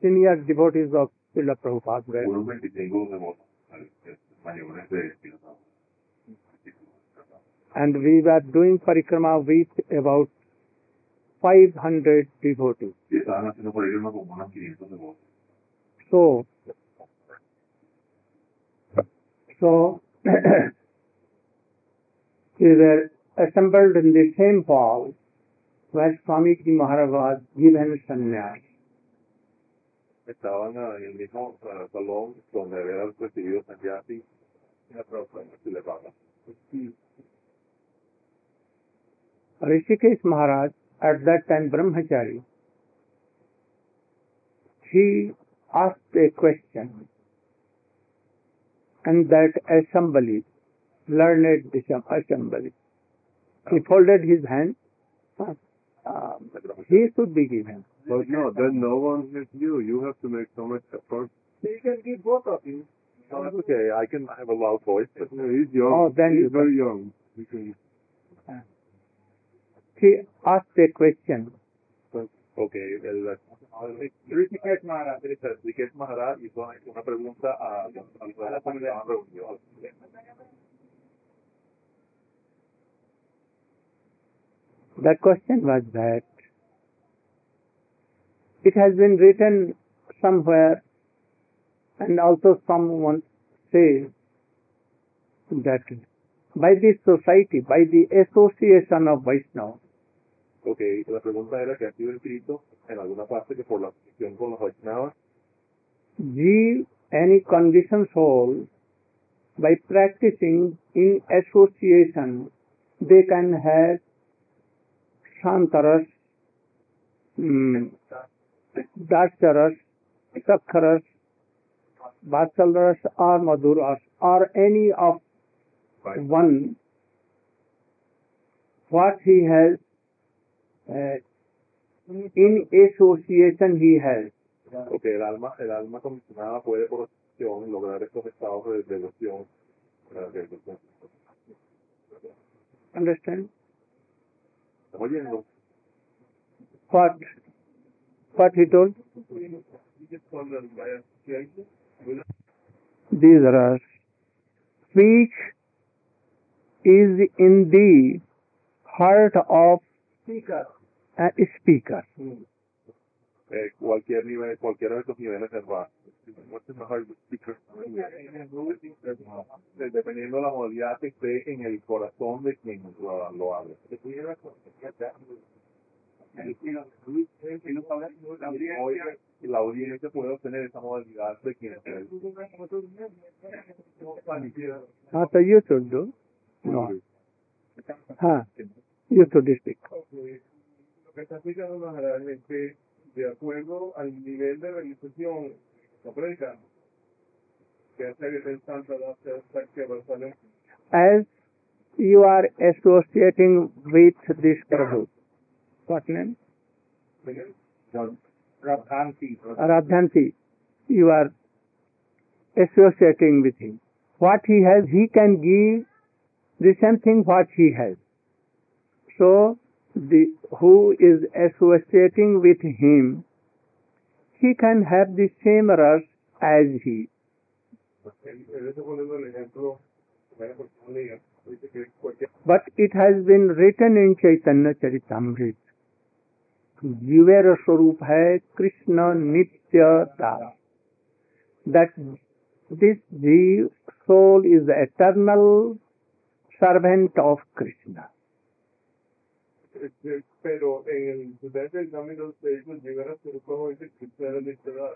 senior devotees of Srila Prabhupada. were- Unos 25 devotos mayores de Espíritu Santo. And we were doing parikrama with about 500 devotees. Y estaban haciendo por ello como unos 500 devotos. So, so we were assembled in the same hall where Swami Ji Maharaj was given sannyas. Estaban ah, en el mismo ah, salón donde había recibido Sannyasi y la profesora le pasa. Rishikesh Maharaj, at that time Brahmachari, he asked a question and that assembly, learned assembly, he folded his hands, uh, um, he should be given. But no, then no one is you. You have to make so much effort. You can give both of you. No, it's okay. I can have a loud voice, but No, he's young. Oh, then he's you- very young. You can, ah. He asked a question. okay. El, el, Rishikesh Maharaj, Rishikesh Maharaj hizo una pregunta a, a la comunidad reunión. The question was that it has been written somewhere and also someone says that by this society, by the association of Vaishnava, Ok, la pregunta era que ha sido escrito en alguna parte que por la asociación con los Vaishnavas, give any conditioned soul by practicing in association, they can have Shantaras, mm, mm, Dasharas, Sakharas, Vatsalras or Madhuras or any of one what he has uh, in association he has. ok, el alma, el alma comisionada puede por asociación lograr estos estados de devoción. de- de- Understand? ¿Estamos oyendo? What? What he told? These are speech is in the heart of a speaker. Eh, cualquier nivel, cualquiera de estos niveles es va. What's in the heart of the speaker? Dependiendo de la modalidad que esté en el corazón de quien lo, lo habla. Oye, la audiencia puede obtener esa modalidad de quien esté. Ah, so you should. No. Huh. You should speak. Lo que está explicando Maharaj es que, de acuerdo al nivel de realización, la predica, que hace que el santo hace hasta que Jerusalén, As you are associating with this Prabhu, what name? Radhanti. You are associating with him. What he has, he can give the same thing what he has. So, the who is associating with him, he can have the same rush as he. él él está poniendo el ejemplo, bueno, porque no diga, dice que cualquier But it has been written in Chaitanya Charitamrita. जीवेर स्वरूप है Krishna नित्यता that this the soul is the eternal servant of Krishna. Este, pero en el suceder del camino de ellos llegar a ser como dice que usted era literal,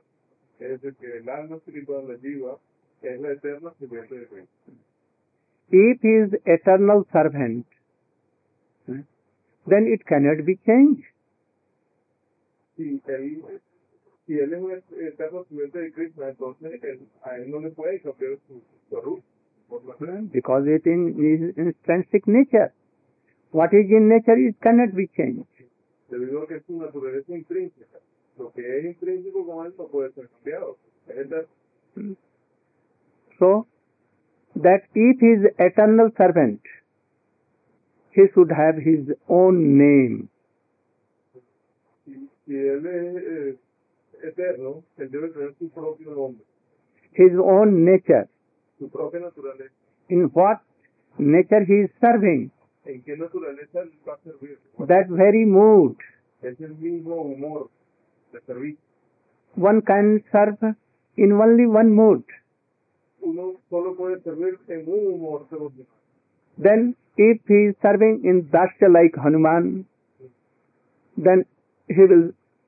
es decir, que el alma espiritual la lleva, es la eterna sirviente de Cristo. If he is eternal servant, eh, then it cannot be changed. Si él, si él es un eterno sirviente de Cristo, entonces él- a él no le puede cambiar su, su la- mm, because it in is intrinsic nature. What is in nature it cannot be changed. debido a que es su naturaleza intrínseca. Lo que es intrínseco con él no puede ser cambiado. Mm. So that if he is eternal servant, he should have his own name. Él es eh, eterno, él debe tener su propio nombre, his own nature, su propia naturaleza. in what nature he is serving, ¿En qué naturaleza él va a servir? that very mood. Es el mismo humor de servir. One can serve in only one mood. Uno solo puede servir en un humor de los demás. Then, if he is serving in Dasya like Hanuman, then he will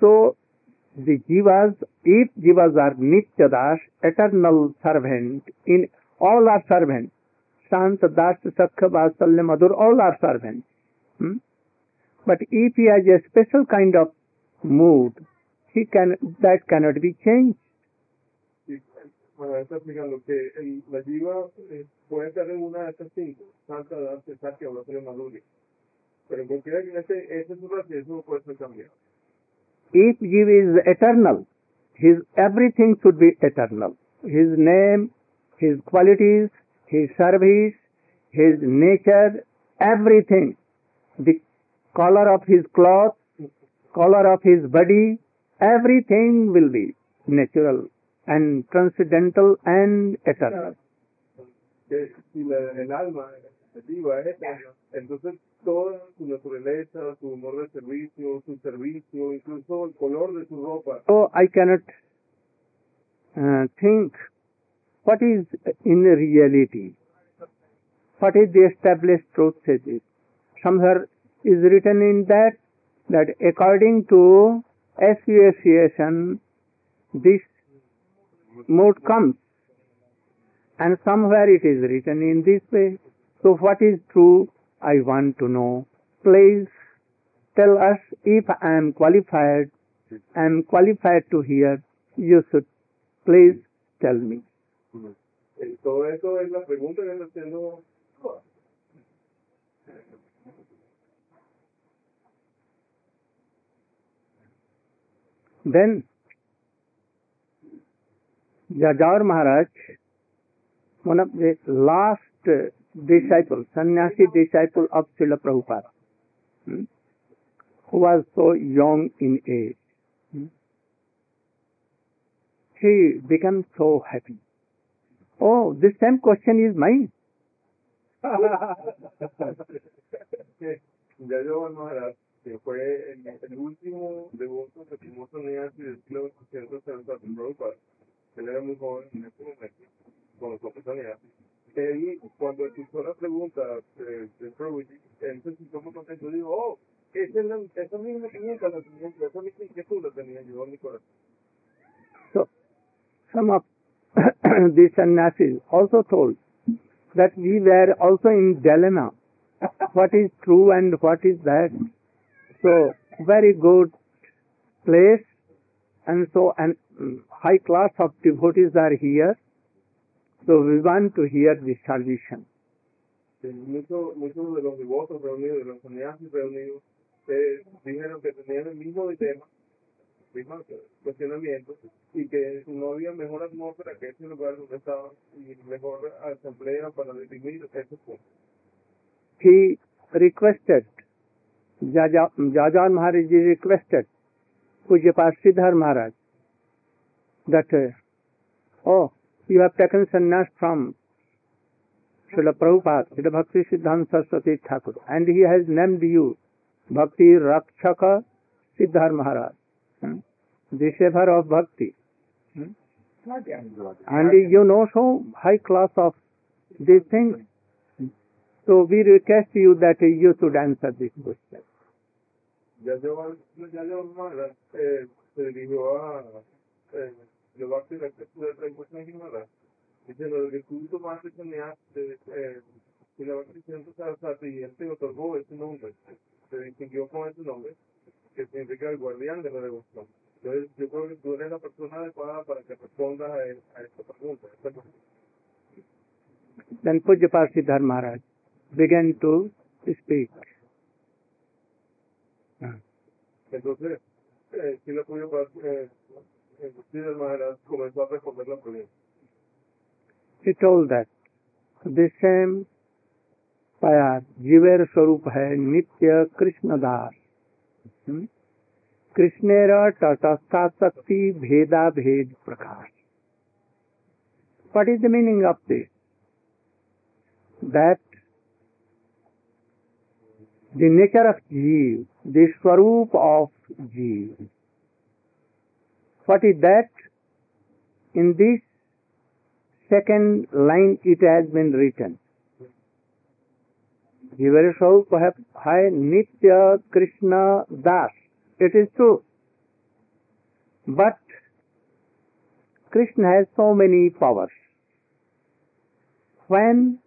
so jivas if jivas are nitya dasa eternal servant in all are servant shanta dasa sakhya vatsalya madhura all are servant but if he has a special kind of mood he can that cannot be change Bueno, esa es mi calor, que el, la lleva, eh, puede tener una de estas cinco, salta de darse, salta de darse, salta de Pero en cualquiera que es su no puede. If Jiva is eternal, his everything should be eternal. His name, his qualities, his service, his nature, everything. The color of his cloth, color of his body, everything will be natural and transcendental and eternal. Que el alma, la jiva entonces toda su naturaleza, su humor de servicio, su servicio, incluso el color de su ropa, So I cannot uh, think what is in reality, what is the established truth says it. Somewhere is written in that that according to association this mood comes. And somewhere it is written in this way. So what is true I want to know. Please tell us if I am qualified I am qualified to hear, you should please tell me. Todo eso es la pregunta que está haciendo Then, Jajar Maharaj, one of the last disciples, sannyasi disciple of Srila Prabhupada, hmm, who was so young in age, hmm, he became so happy. Oh, this same question is mine. ya yo que fue el, el último devoto que tomó sannyasi del siglo 860 de Prabhupada, él era muy joven en ese momento, cuando. Él, cuando escuchó la pregunta de, de sintió muy contento, dijo, oh, esa, es la, esa misma pregunta, la tenía, esa misma inquietud la tenía yo en mi corazón. So, some of these sannyasis also told that we were also in dilemma. what is true and what is that? So, very good place, and so an mm, high class of devotees are here. So, we want to hear the solution. muchos muchos de los devotos reunidos, de los sannyasis reunidos, eh, dijeron que tenían el mismo tema, mismo cuestionamiento, y que no había mejor atmósfera que ese lugar donde estaban, y mejor asamblea para definir esos puntos. He requested, Jaja, Jajan Maharaj ji requested Pujyapad Siddhar Maharaj that, uh, oh, you have taken sannyasa from Srila Prabhupada Srila Bhakti Siddhanta Saraswati Thakur and he has named you Bhakti Rakshak Sridhar Maharaj दिशेभर of bhakti and you know so high class of this thing so we request you that you should answer this question जय जवान जय जवान महाराज श्री हुआ Maharaj, eh, se dirigió a eh, el Bhakti Rakshaka Siddhar Maharaj, diciendo que tú tomaste sannyas de eh, y la Bhakti Siddhanta Saraswati y él te otorgó ese nombre, se distinguió con ese nombre, que significa el guardián de la devoción. Entonces, yo creo que tú eres la persona adecuada para que respondas a, a esta pregunta. Esta pregunta. Then Pujapal Siddhar Maharaj began to speak. Ah. Entonces, eh, si eh, eh, Siddhar Maharaj comenzó a responderla por él. He told that the same पाया जीवेर स्वरूप है नित्य Krishnadas कृष्णेर tatastha shakti bheda bheda prakash what is the meaning of this that the nature of jiva the swarupa of jiva What is that? In this second line it has been written. Jivar Swarup hai Nitya Krishna Das. It is true. But Krishna has so many powers. When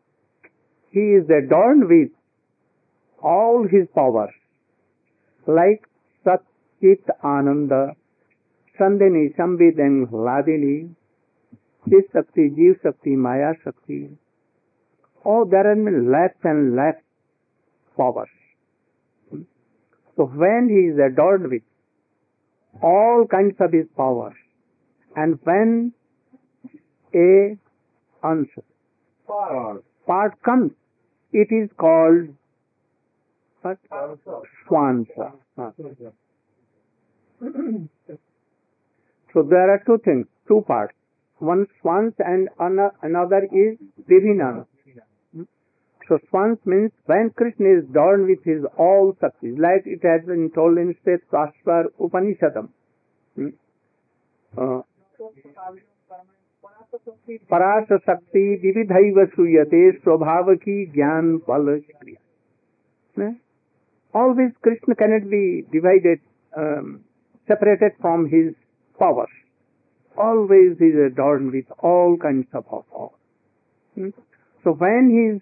he is adorned with all his powers, like Sat Chit Ananda, sandhini samvit hladini Shiva shakti jiva shakti maya shakti. और there an mean left and left power तो when he is adorned with all kind of his power and when a amsha part comes it is called svamsha Ah. So there are two things, two parts. One swans and another is Divinana. So swans means when Krishna is adorned with his all Shaktis, like it has been told in Shvetashvar Upanishadam. Hmm? Uh, parasya shakti vividhaiva shruyate स्वभाव की ज्ञान बल क्रिया always krishna cannot be divided um, separated from his powers always he is adorned with all kinds of power Hmm? so when he is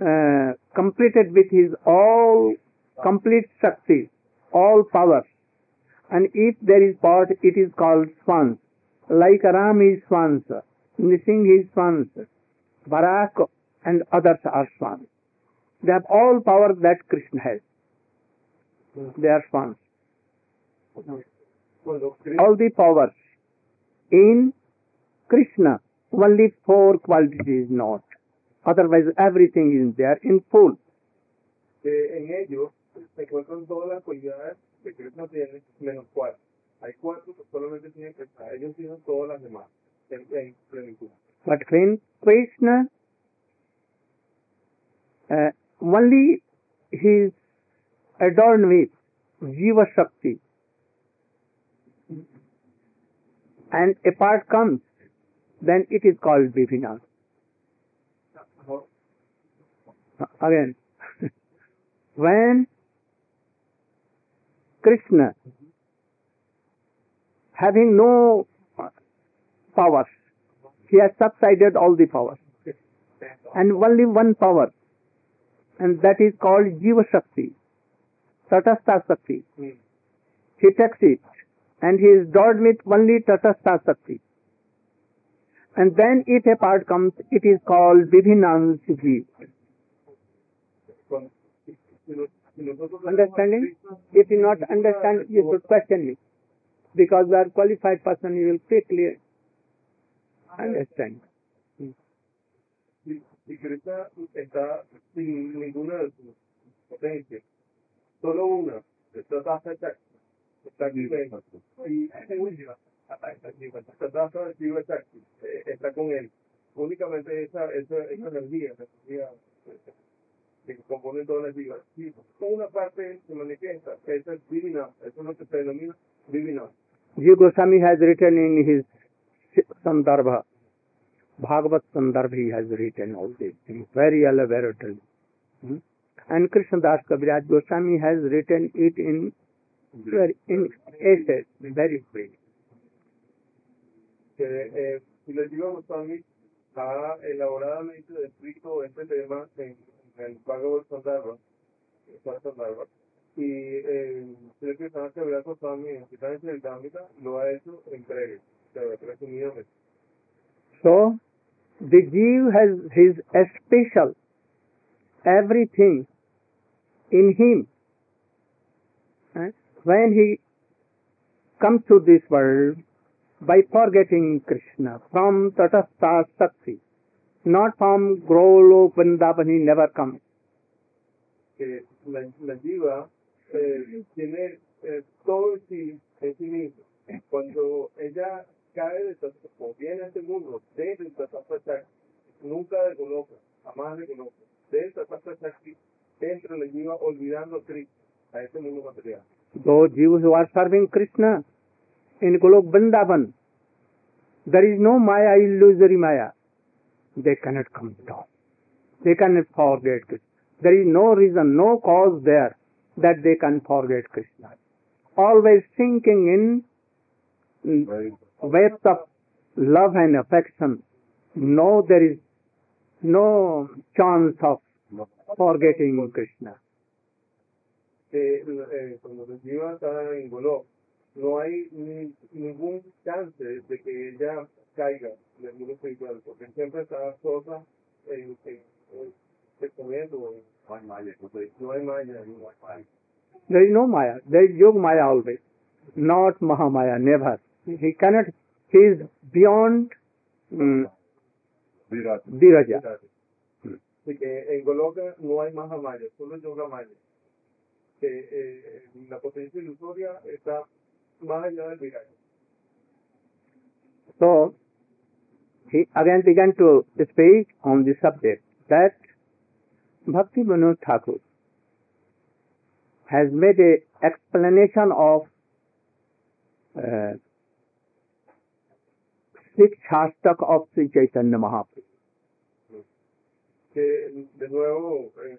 uh, completed with his all complete shakti all powers and if there is part it is called swans like Ram is swans, Nising is swans, Barak and others are swans. They have all power that Krishna has. They are swans. All the powers in Krishna, only four qualities is not. Otherwise everything is there in full. en ellos se encuentran todas las cualidades que Krishna tiene, menos cuatro. Hay cuatro que solamente tienen que ellos tienen todas las demás en, en plenitud. But when Krishna uh, only he is adorned with Jiva Shakti and a part comes, then it is called Vivina. Again, when Krishna having no powers, he has subsided all the powers and only one power and that is called Jiva Shakti, Tatastha Shakti. Mm. He takes it and he is only Tatastha Shakti. And then if a part comes, it is called a Understanding? If you not understand, you should question me. Because you are qualified person, you will quickly understand. una, taza de eh, está con él. Únicamente esa, esa, esa energía, esa energía eh, que compone toda la vida. Y con una parte se manifiesta, que es divina, eso es lo que se denomina divina. Jiva Goswami has written in his Sandarbha, Bhagavat Sandarbha, he has written all these things very elaborately. Hmm? And Krishna Das Kaviraj Goswami has written it in very in essays, very que eh, si les digo a Goswami ha elaboradamente descrito este tema en, en el Bhagavad Sandarbha, Sandarbha, Y eh, Sri Krishna Kaviraj Goswami en Chaitanya Charitamrita lo ha hecho en sea. So, the Jeev has his special everything in him. Eh? When he comes to this world by forgetting Krishna from Tatastha Sakti, not from Golok Vrindavan, he never comes. que la, la eh, tiene eh, todo en sí, mismo. Cuando ella cae de o viene a este mundo desde el Tattva Shakti, nunca de Goloka, jamás de Goloka, desde el Tattva Shakti, entra la jiva olvidando a Krishna, a este mundo material. Those Jeevs who are serving Krishna in Golok Vrindavan, there is no Maya, illusory Maya. They cannot come down. They cannot forget Krishna. There is no reason, no cause there that they can forget Krishna. Always sinking in waves of love and affection. No, there is no chance of forgetting Krishna. Que eh, cuando jiva está en Golok, no hay ni, ningún chance de que ella caiga en el mundo espiritual, porque siempre está sosa en, en, en, en comiendo, No hay maya, no hay maya, no hay maya. There is no Maya. There is Yog Maya always. Not Mahamaya, never. He cannot, he is beyond mm, Virat. Viraja. Así que en Goloka no hay más solo yoga maya. Que eh, la potencia ilusoria está más allá del viraje. So, he again began to speak on the subject that Bhakti Vinod Thakur has made a explanation of uh, six hashtag of Sri Chaitanya Mahaprabhu. Que de nuevo, eh,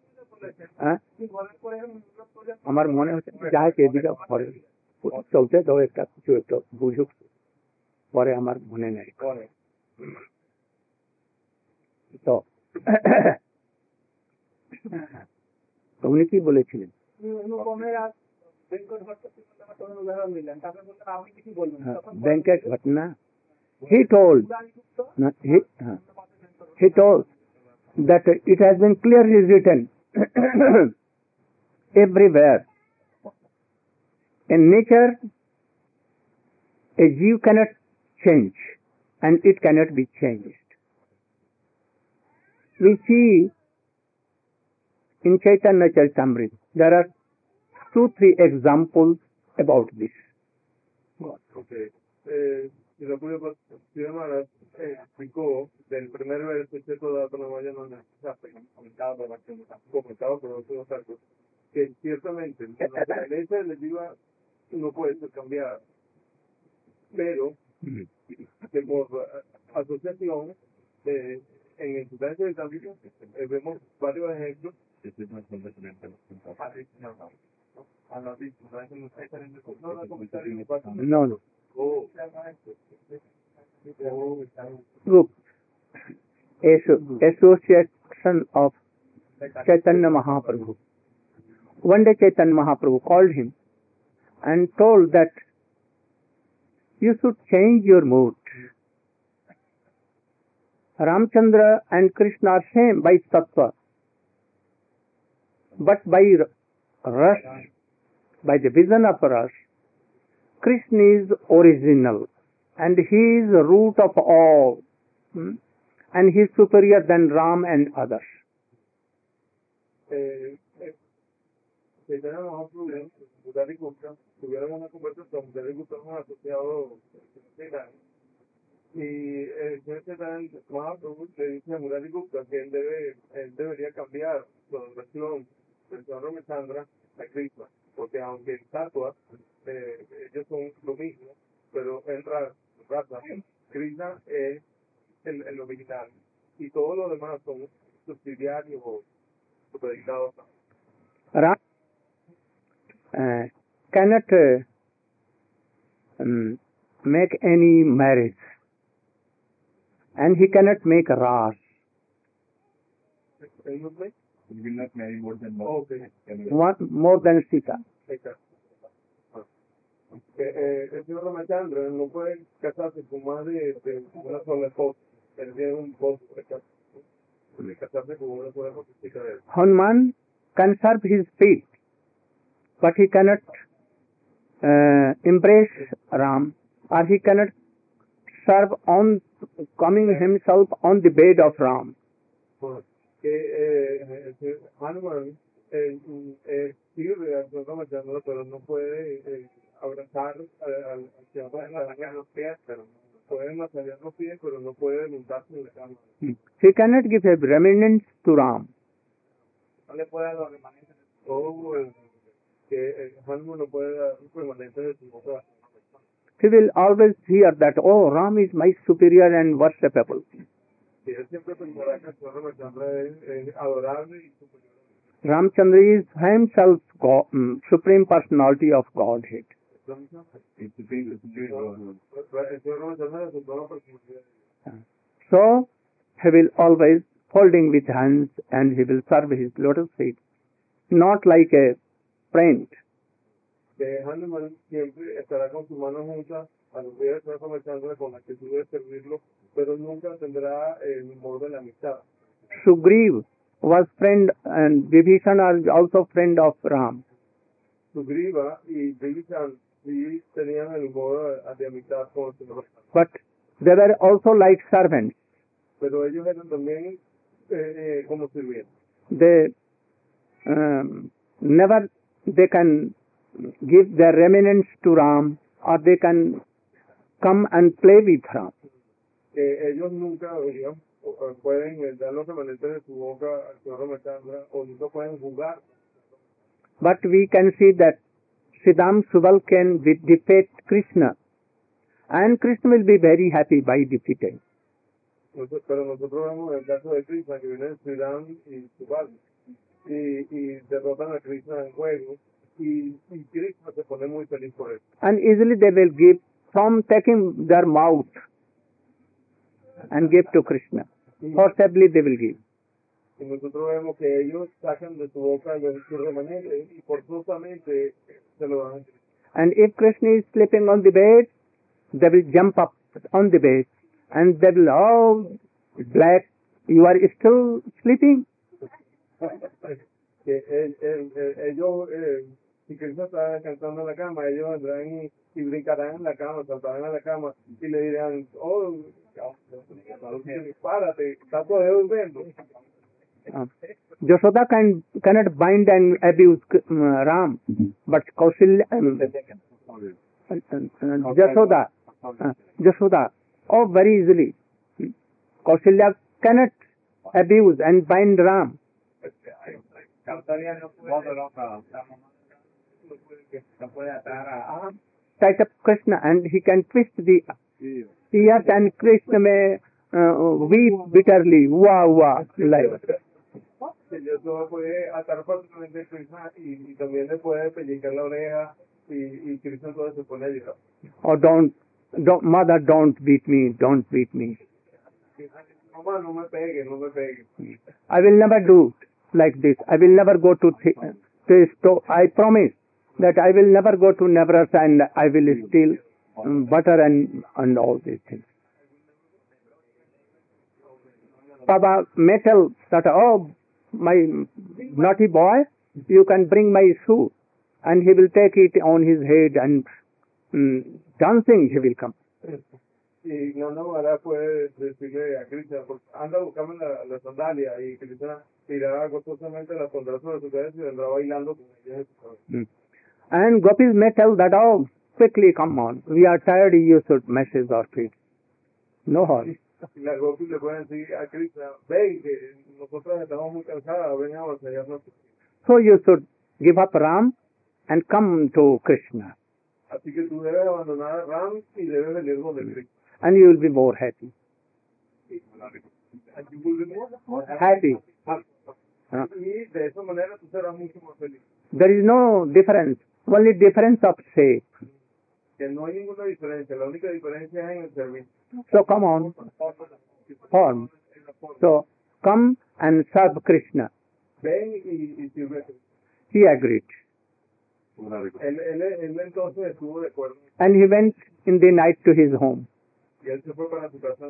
হ্যাঁ? আমার মনে হচ্ছে যাই এদিকে পরে চলতে দাও একটা কিছু একটা বুঝুক। পরে আমার মনে নেই। তো উনি কি বলেছিলেন? ব্যাংকেট ঘটনা? He told he told that it has been clearly written everywhere. In nature, a Jeev cannot change and it cannot be changed. We see in Chaitanya Charitamrita, there are two, three examples about this. Okay. Eh, തിരുമാന explicó del primer verso y cierto dato no vayan a comentado comentado por que ciertamente la naturaleza electiva no puede ser cambiada pero que por asociación en el sustancia de vemos varios ejemplos este es no no no no no no no no no no association of Chaitanya Mahaprabhu one day Chaitanya Mahaprabhu called him and told that you should change your mood Ramachandra and Krishna are same by tattva but by rasa by the vision of rasa Krishna is original and he is the root of all hmm? and he is superior than Ram and others. eh, eh, Murari Gupta, y el señor Mahaprabhu le dice a Murari Gupta que él debe, él debería cambiar su relación del señor Ramachandra a Krishna. porque aunque estatuas, eh, ellos son lo mismo, pero en ra- raza, Krishna es el, el original y todos los demás son subsidiarios o supeditados a Ram uh, cannot uh, um, make any marriage, and he cannot make ras. Él no You will not marry more than one. Okay. One more than Sita. Exacto. Ah. Eh, eh, el señor Ramachandra no puede casarse con más de, de una sola esposa. Él tiene un esposo, exacto. Casarse con una sola esposa. de. Hanuman can serve his feet, but he cannot uh, embrace Ram, or he cannot serve on coming himself on the bed of Ram. Que eh, Hanuman eh, mm, eh, sirve al Ramachandra, pero no puede eh, abrazar He cannot a la gran Ram. No He cannot give a remnant to Ram. He will always hear that, oh, Ram is my superior and worshipable. Ramchandra is himself God, supreme personality of Godhead. So he will always folding with hands and he will serve his lotus feet, not like a friend. Sugriv was friend and Vibhishan is also friend of Ram. Sugriva y Bibhishan sí tenían el modo de, de amistad con el señor Ramachandra. But there were also like servants. pero ellos eran también eh, eh, como sirvientes. They um, never they can give their remnants to Ram or they can come and play with Ram. Que ellos nunca digamos, o- o pueden dar los remanentes de su boca al señor Ramachandra o nunca pueden jugar. But we can see that Sridam Subal can defeat Krishna. And Krishna will be very happy by defeating. And easily they will give from taking their mouth and give to Krishna. Forcibly they will give. Y nosotros vemos que ellos sacan de su boca los sus remanentes y forzosamente se lo dan. And if Krishna is sleeping on the bed, they will jump up on the bed and they will, oh, black, you are still sleeping? que el- el- el- ellos, eh, si Cristo está descansando en la cama, ellos vendrán y, y brincarán en la cama, saltarán en la cama y le dirán, oh, párate, está todavía durmiendo. Jasoda can cannot bind and abuse Ram but Kaushal Jasoda Jashoda और very easily Kaushalya cannot abuse and bind Ram Krishna and he can twist the ears and Krishna में we bitterly हुआ हुआ life Que yo solo puede atar fácilmente a Krishna y, y también le puede pellizcar la oreja y, y Krishna entonces se pone a llorar. Or don't, don't, mother, don't beat me, don't beat me. Mamá, no me pegue, no me pegue. I will never do like this. I will never go to th- to store. I promise that I will never go to Navras and I will steal um, butter and and all these things. Baba metal that oh my naughty boy, you can bring my shoe, and he will take it on his head and mm, dancing he will come. Y Nanda Maharaj decirle a Krishna, anda a buscarme la, la sandalia y Krishna tirará gozosamente la sandalia sobre su cabeza y vendrá bailando con ella en su cabeza. Mm. And gopis may tell that, oh, quickly come on, we are tired, you should message our feet. No hurry. Le pueden decir a Krishna, que nosotros estamos muy cansadas, ven a. So you should give up Ram and come to Krishna, Así que tú debes abandonar a Ram y debes venir donde mm-hmm. Cristo. and you will be more happy. And you will be more Happy. Huh? Ah. Y de esa manera tú serás mucho más feliz. There is no difference, only difference of shape. Que no hay ninguna diferencia, la única diferencia es en el servicio. So come on, form. En la forma. So come and serve Krishna. Ven y, y sirve. He agreed. Él, él, él entonces estuvo de acuerdo And he went in the night to his home. y él se fue para su casa.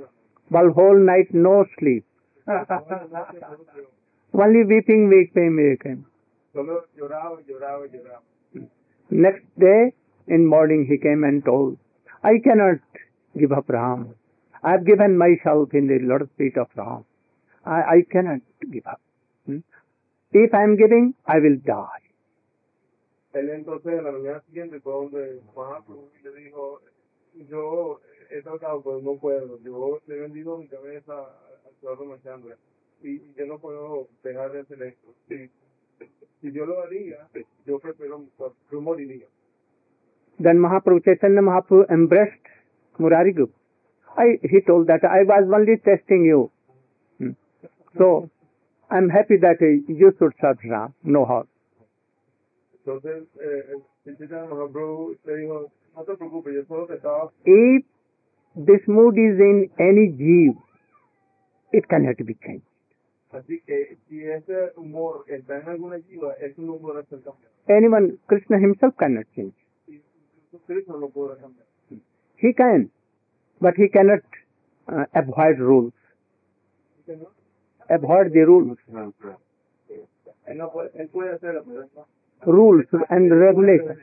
While whole night no sleep. Only weeping, weeping, weeping. Solo lloraba, lloraba, lloraba. Next day in morning he came and told, I cannot give up Ram. I have given myself in the Lord's feet of Ram. I, I cannot give up. Hmm? If I am giving, I will die. Si yo lo haría, yo prefiero, yo moriría. Then Mahaprabhu Chaitanya Mahaprabhu embraced Murari Group. I, he told that I was only testing you. Hmm. So I'm happy that you should serve Ram, no harm. So then, Chaitanya Mahaprabhu saying, if this mood is in any jeev, it cannot be changed. Anyone, Krishna himself cannot change. He can, but he cannot uh, avoid rules. Avoid the rules. Rules and regulations.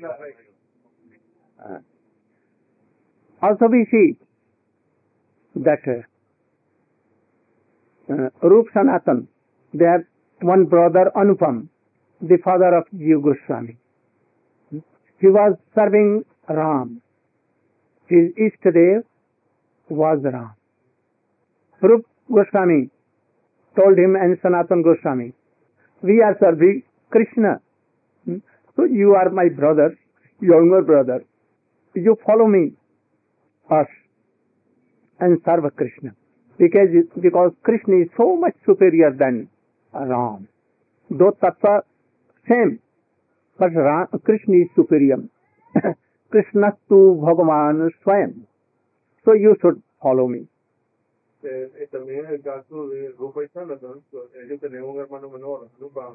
Uh, also we see that uh, uh, Rup Sanatan, they have one brother Anupam, the father of Jiva Goswami. He was serving Ram. His ishta deva was Ram. Rupa Goswami told him and Sanatana Goswami we are serving Krishna you are my brother your brother you follow me us and serve Krishna because because Krishna is so much superior than Ram though tattva same but Krishna is superior Krishna tu Bhagavan Swayam. So you should follow me. Eh, eh, también en el caso de Rupa y Sanatan, so, ellos tenían un hermano menor, Rupa,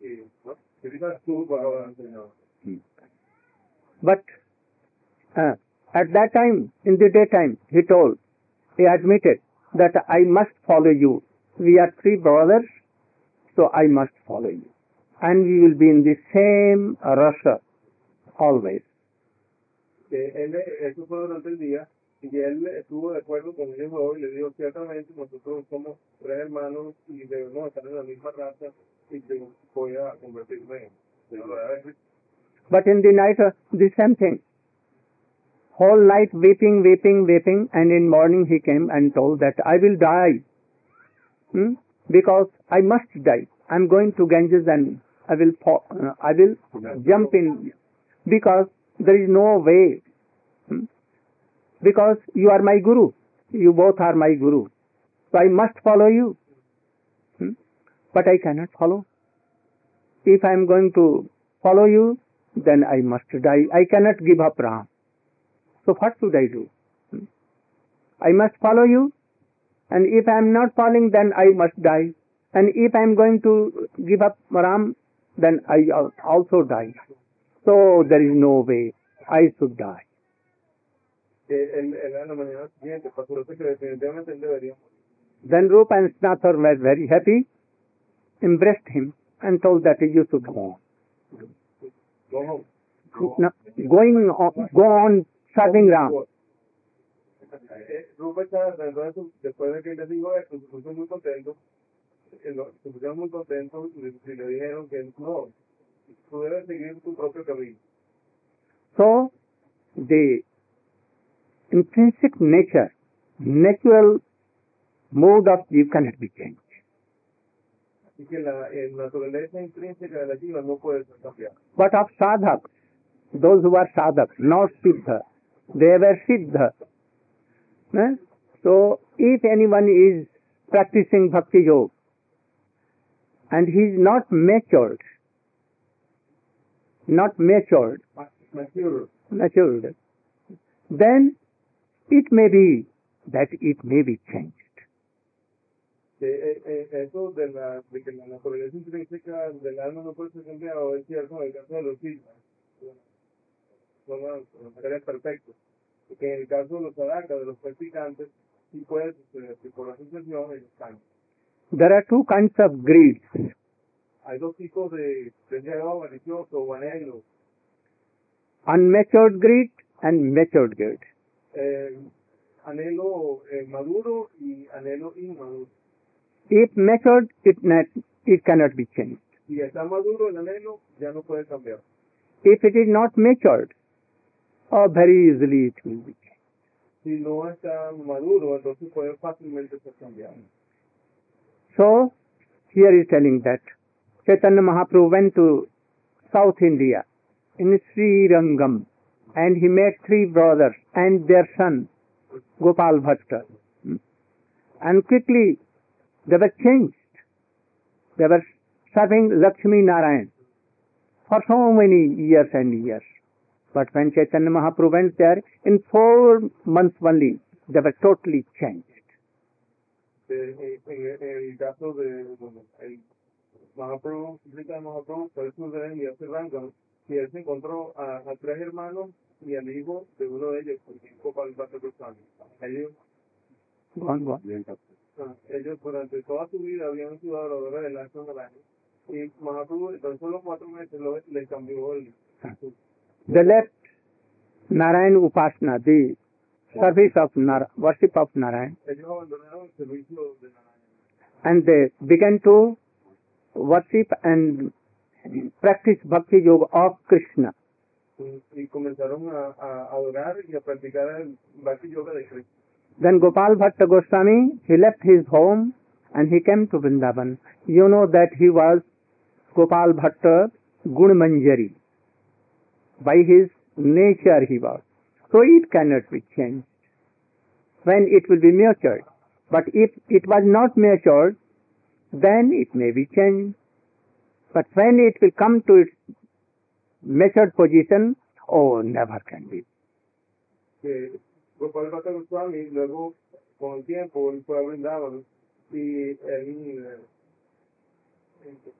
y, ¿no? Que diga tú, Bhagavan, Señor. But uh, at that time, in the daytime, he told, he admitted that I must follow you. We are three brothers, so I must follow you. And we will be in the same rasa always. Que él, eso fue durante el día, y él estuvo de acuerdo con ellos dos y le dijo, ciertamente nosotros somos tres hermanos y debemos estar en la misma raza y que voy a convertirme en. But in the night, uh, the same thing. Whole night weeping, weeping, weeping, and in morning he came and told that I will die. Hmm? Because I must die. I'm going to Ganges and I will fall, uh, I will jump in because there is no way. Hmm? Because you are my guru. You both are my guru. So I must follow you. Hmm? But I cannot follow. If I am going to follow you, then I must die. I cannot give up Ram. So what should I do? Hmm? I must follow you, and if I am not following, then I must die. And if I am going to give up Ram, then I also die. So there is no way. I should die. Que él, él en la mañana siguiente pasó que definitivamente él debería morir. Then Rupa and Sanatan were very happy, embraced him, and told that you should go Go home. on. No, going on, go on serving Ram. whoever they give to proper covering. So, the intrinsic nature, natural mode of Jeev cannot be changed. But of sadhaks, those who are sadhaks, not siddha, they were siddha. Eh? So if anyone is practicing bhakti yoga and he is not matured, not matured, Ma- Mature. matured, then it may be that it may be changed. Que, eh, eh, eso de, la, de que la naturaleza intrínseca del alma no puede ser es cierto en el caso de los. Son los los seres perfectos. Que en el caso de los de los practicantes, sí puede suceder que por la sucesión ellos cambian. There are two kinds of greeds. Hay dos tipos de avaricioso o anhelo. Unmatured greed and matured greed. Eh, anhelo eh, maduro y anhelo inmaduro. If matured, it, not, it cannot be changed. Si está maduro el anhelo, ya no puede cambiar. If it is not matured, oh, very easily it will be changed. Si no está maduro, entonces puede fácilmente ser cambiado. So, here is telling that Chaitanya Mahaprabhu went to South India in Sri Rangam and he met three brothers and their son, Gopal Bhatta. Hmm. And quickly they were changed. They were serving Lakshmi Narayan for so many years and years. But when Chaitanya Mahaprabhu went there, in four months only, they were totally changed. Mahaprabhu, Srita Mahaprabhu, fue el sur de la India, hace Rangam, y él se encontró a, a tres hermanos y al hijo de uno de ellos, el Gopal Bhatta Goswami. Ellos, ah, ellos durante toda su vida habían sido adoradores del Ashram Narayan. Y Mahaprabhu, en tan solo cuatro meses, lo, le cambió el, su- They left Narayan Upasana, the service of Nar- worship of Narayan, ellos abandonaron el servicio de Narayan. and they began to worship and practice bhakti yoga of Krishna. y, y comenzaron a, a adorar y a practicar el Bhakti Yoga de Krishna. Then Gopal Bhatta Goswami, he left his home and he came to Vrindavan. You know that he was Gopal Bhatta Gunmanjari. By his nature he was. So it cannot be changed when it will be matured. But if it was not matured, then it may be changed. But when it will come to its matured position, oh, never can be. Que Gopal Bhatta Goswami luego, con el tiempo, él fue a Vrindavan y él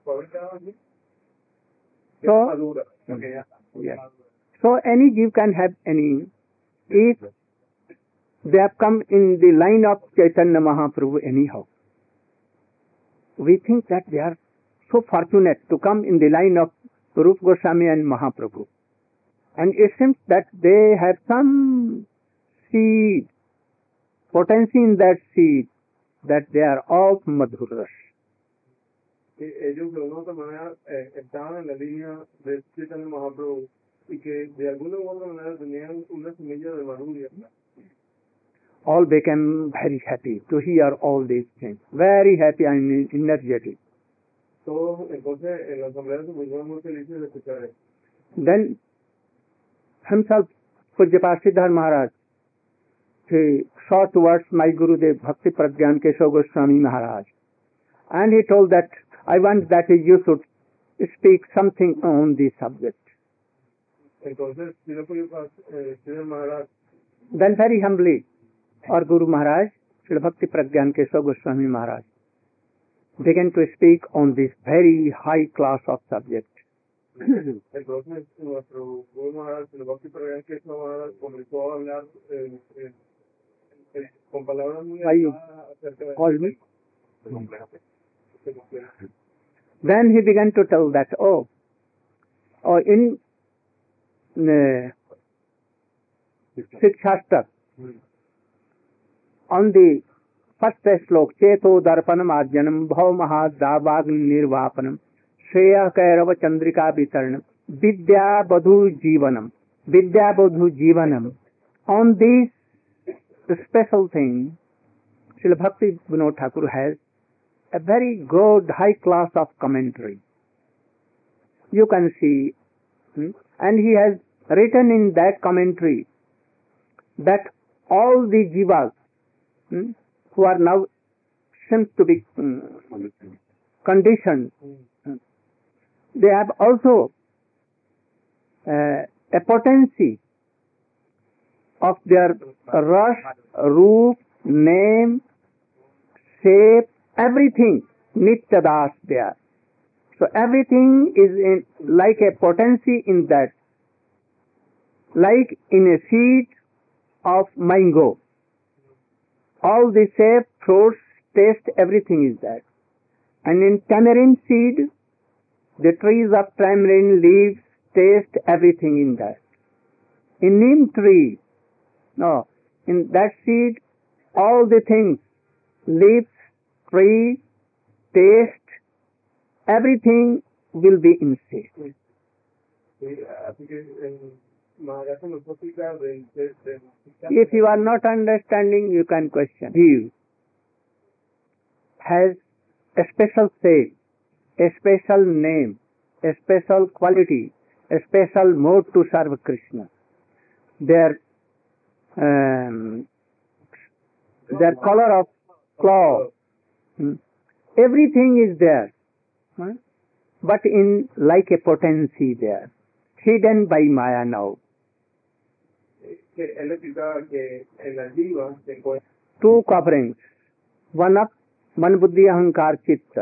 fue a Vrindavan, ¿sí? So- madura, ok, ya está. Yeah. So any Jeev can have any, if they have come in the line of Chaitanya Mahaprabhu anyhow. We think that they are so fortunate to come in the line of Rup Goswami and Mahaprabhu. And it seems that they have some seed, potency in that seed, that they are of Madhuras. ellos manera eh, estaban en la línea de Chaitanya Mahaprabhu y que de alguna u otra manera tenían una semilla de madurez. All became very happy to hear all these things. Very happy and energetic. Todos entonces en la asamblea se pusieron muy felices de escuchar esto. Then himself, Pujyapal Siddhar Maharaj, he saw towards my Gurudev Bhakti Pragyan Keshav Goswami Maharaj. And he told that, I want that you should speak something on this subject. Entonces, si no fue eh, Sridhar Maharaj, Then very humbly, और गुरु महाराज Bhakti Prajnan Keshava Goswami Maharaj began to speak on this very high class of subject then he began to tell that oh or in shiksha तक on the first श्लोक, चेतो दर्पण आर्जनम भव महादावाग निर्वापनम श्रेय कैरव चंद्रिका विचरण विद्या vadhu jivanam, vidya vadhu jivanam. On this special thing Shri Bhakti Vinod Thakur has a very good high class of commentary you can see and he has written in that commentary that all the jivas hmm, who are now seems to be hmm, conditioned, hmm, they have also uh, a potency of their rush, roof, name, shape, everything nityadas there. So everything is in like a potency in that, like in a seed of mango. All the shape, fruits, taste, everything is there. And in tamarind seed, the trees of tamarind leaves, taste, everything in that. In neem tree, no, in that seed, all the things, leaves, tree, taste, everything will be in seed. If you are not understanding, you can question. He has a special shape, a special name, a special quality, a special mode to serve Krishna. Their um, their color of cloth, hmm, everything is there, huh? but in like a potency there, hidden by Maya now. Two covering one up mana buddhi ahankar chitta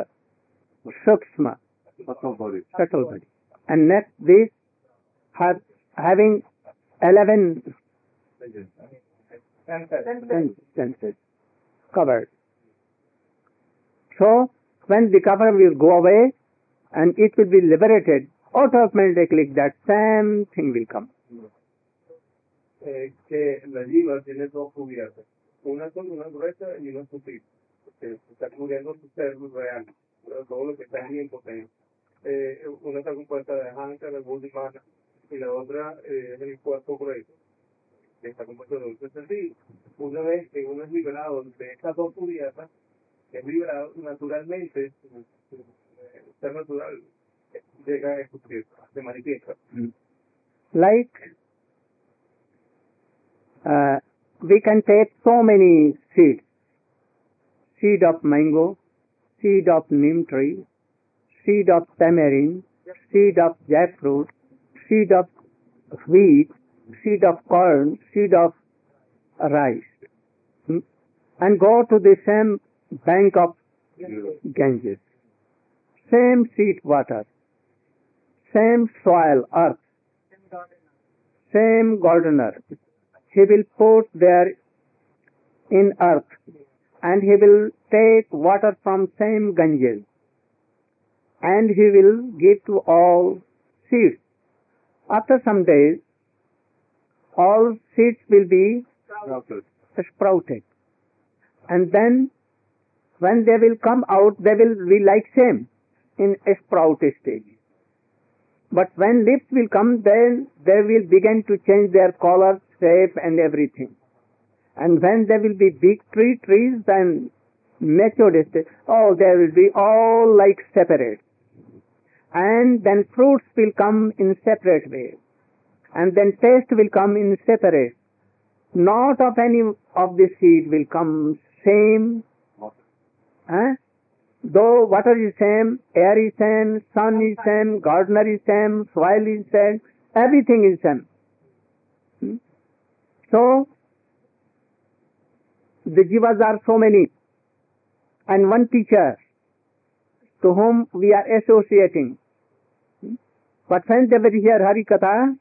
sukshma and next this having eleven senses covered so when the cover will go away and it will be liberated automatically that same thing will come eh, que la divas tiene dos cubiertas. Una son una gruesa y una sutil. Que está cubriendo su ser real, todo lo que está bien potente. Eh, una está compuesta de Hanka, de Buddhimana, y la otra eh, es el cuerpo grueso, que está compuesto de dulce sentido. Una vez que uno es liberado de estas dos cubiertas, es liberado naturalmente, eh, ser natural llega a existir, se manifiesta. like uh, we can take so many seeds seed of mango seed of neem tree seed of tamarind seed of jackfruit seed of wheat seed of corn seed of rice Hmm? and go to the same bank of ganges same seed water same soil earth same gardener. He will put there in earth and he will take water from same Ganges and he will give to all seeds. After some days, all seeds will be Sprouted. sprouted. And then when they will come out, they will be like same in a sprout stage. But when leaves will come, then they will begin to change their color, shape and everything. And when there will be big tree trees and matured stage, oh, they will be all like separate. And then fruits will come in separate way. And then taste will come in separate. Not of any of the seed will come same. Huh? Though water is same, air is same, sun is same, gardener is same, soil is same, everything is same. Hmm? So, the jivas are so many. And one teacher to whom we are associating. Hmm? But when they will hear Hari Katha,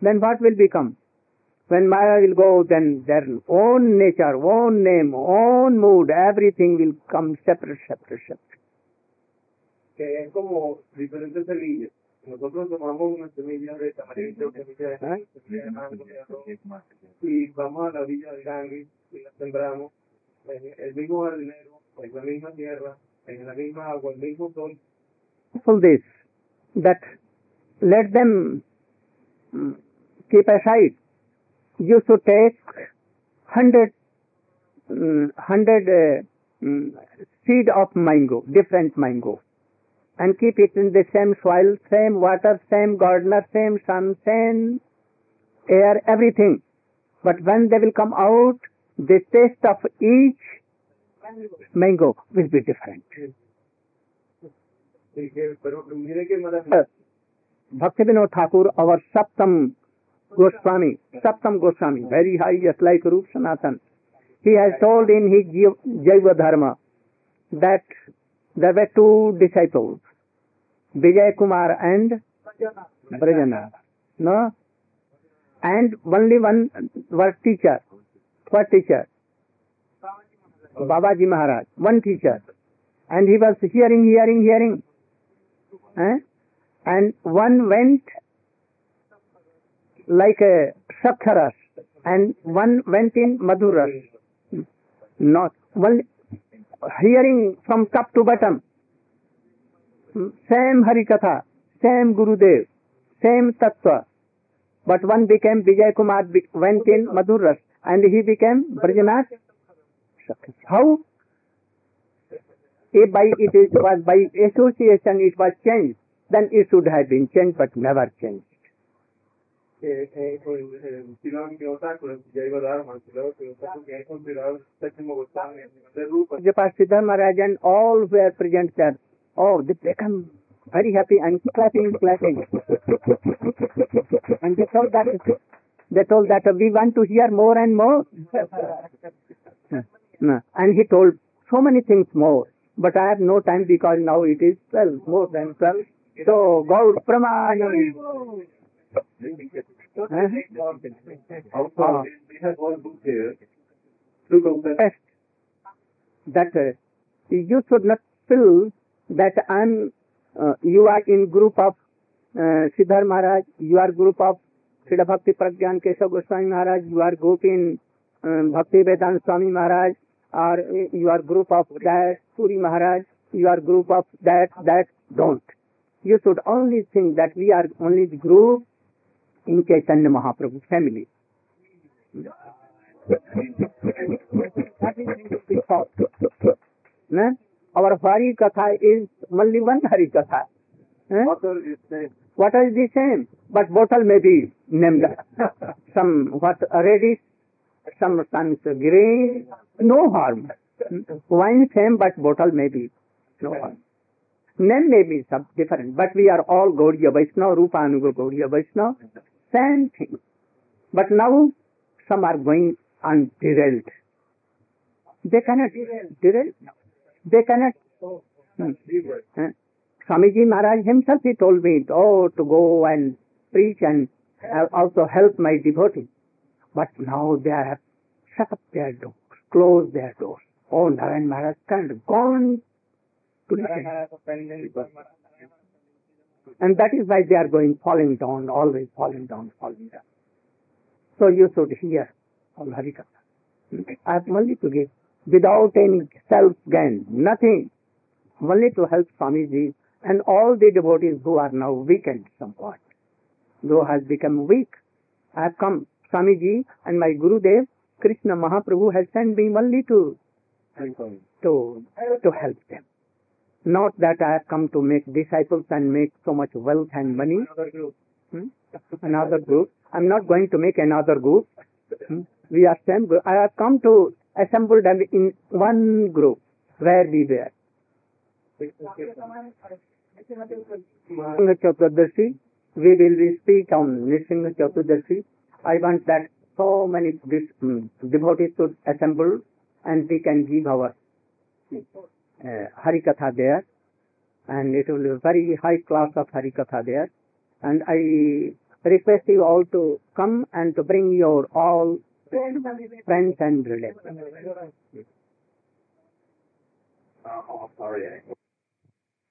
then what will become? When Maya will go, then their own nature, own name, own mood, everything will come separate, separate, separate. Que es como diferentes semillas. Nosotros tomamos una semilla de tamarindo, semilla de, semilla de mango, y vamos a la orilla del Ganges y la sembramos en el mismo jardinero, en la misma tierra, en la misma agua, el mismo sol. For this, that let them mm, keep aside. You should take hundred, mm, uh, mm, seed of mango, different mango, and keep it in the same soil, same water, same gardener, same sun, same air, everything. But when they will come out, the taste of each mango will be different. Uh, Bhakti Vinod Thakur, our Saptam Goswami, Saptam Goswami, very high, just like Rup Sanatan. He has told in his Jaiva Dharma that there were two disciples, Vijay Kumar and Brajanath no and only one work teacher for teacher Baba ji Maharaj one teacher and he was hearing hearing hearing and one went like sakhyarasa and one went in madhurasa not one hearing from top to bottom same Hari katha same Gurudev same tattva but one became Vijay Kumar when in madhura rasa and he became Brajanath how a by it is was by association it was change then it should have been change but never change Jaipal Sridhar Maharaj and all were present that Oh, they become very happy and clapping, clapping. and they told that they told that we want to hear more and more. And he told so many things more. But I have no time because now it is 12, more than 12. So, Gaur Pramanam. Also, we have one book here. Look on that. uh, you should not feel that I'm, uh, you are in group of uh, Siddhar Maharaj, you are group of Srila Bhakti Pragyan Keshav Goswami Maharaj, you are group in um, Bhakti Vedant Swami Maharaj, or uh, you are group of that Puri Maharaj, you are group of that, that, don't. You should only think that we are only the group in Chaitanya Mahaprabhu family. No? Our Hari Katha is only one Hari Katha. Eh? Author is named Water is the same, but bottle may be named some what reddish, some some green, no harm. Wine same, but bottle may be no harm. Name may be some different, but we are all Gaudiya Vaishnava, Rupa Anuga Gaudiya Vaishnava, same thing. But now some are going on derailed. They cannot derail. They cannot. Hmm. Huh? Swamiji Maharaj himself he told me, oh, to go and preach and uh, also help my devotees. But now they have shut up their doors, closed their doors. Oh, Narayan Maharaj can't gone to listen. And that is why they are going falling down, always falling down, falling down. So you should hear all Harikatha. I have only to give without any self gain, nothing. Only to help Swamiji and all the devotees who are now weakened somewhat. Who has become weak. I have come, Swamiji and my Gurudev, Krishna Mahaprabhu has sent me only to to to help them. Not that I have come to make disciples and make so much wealth and money. another group. Hmm? Another group. I'm not going to make another group. Hmm? We are same group. I have come to assemble them in one group where we were. We will speak on Nrsimha Chaturdashi. I want that so many mm, devotees should assemble and we can give our uh, Harikatha there. And it will be very high class of Harikatha there. And I request you all to come and to bring your all friends and relatives. Oh.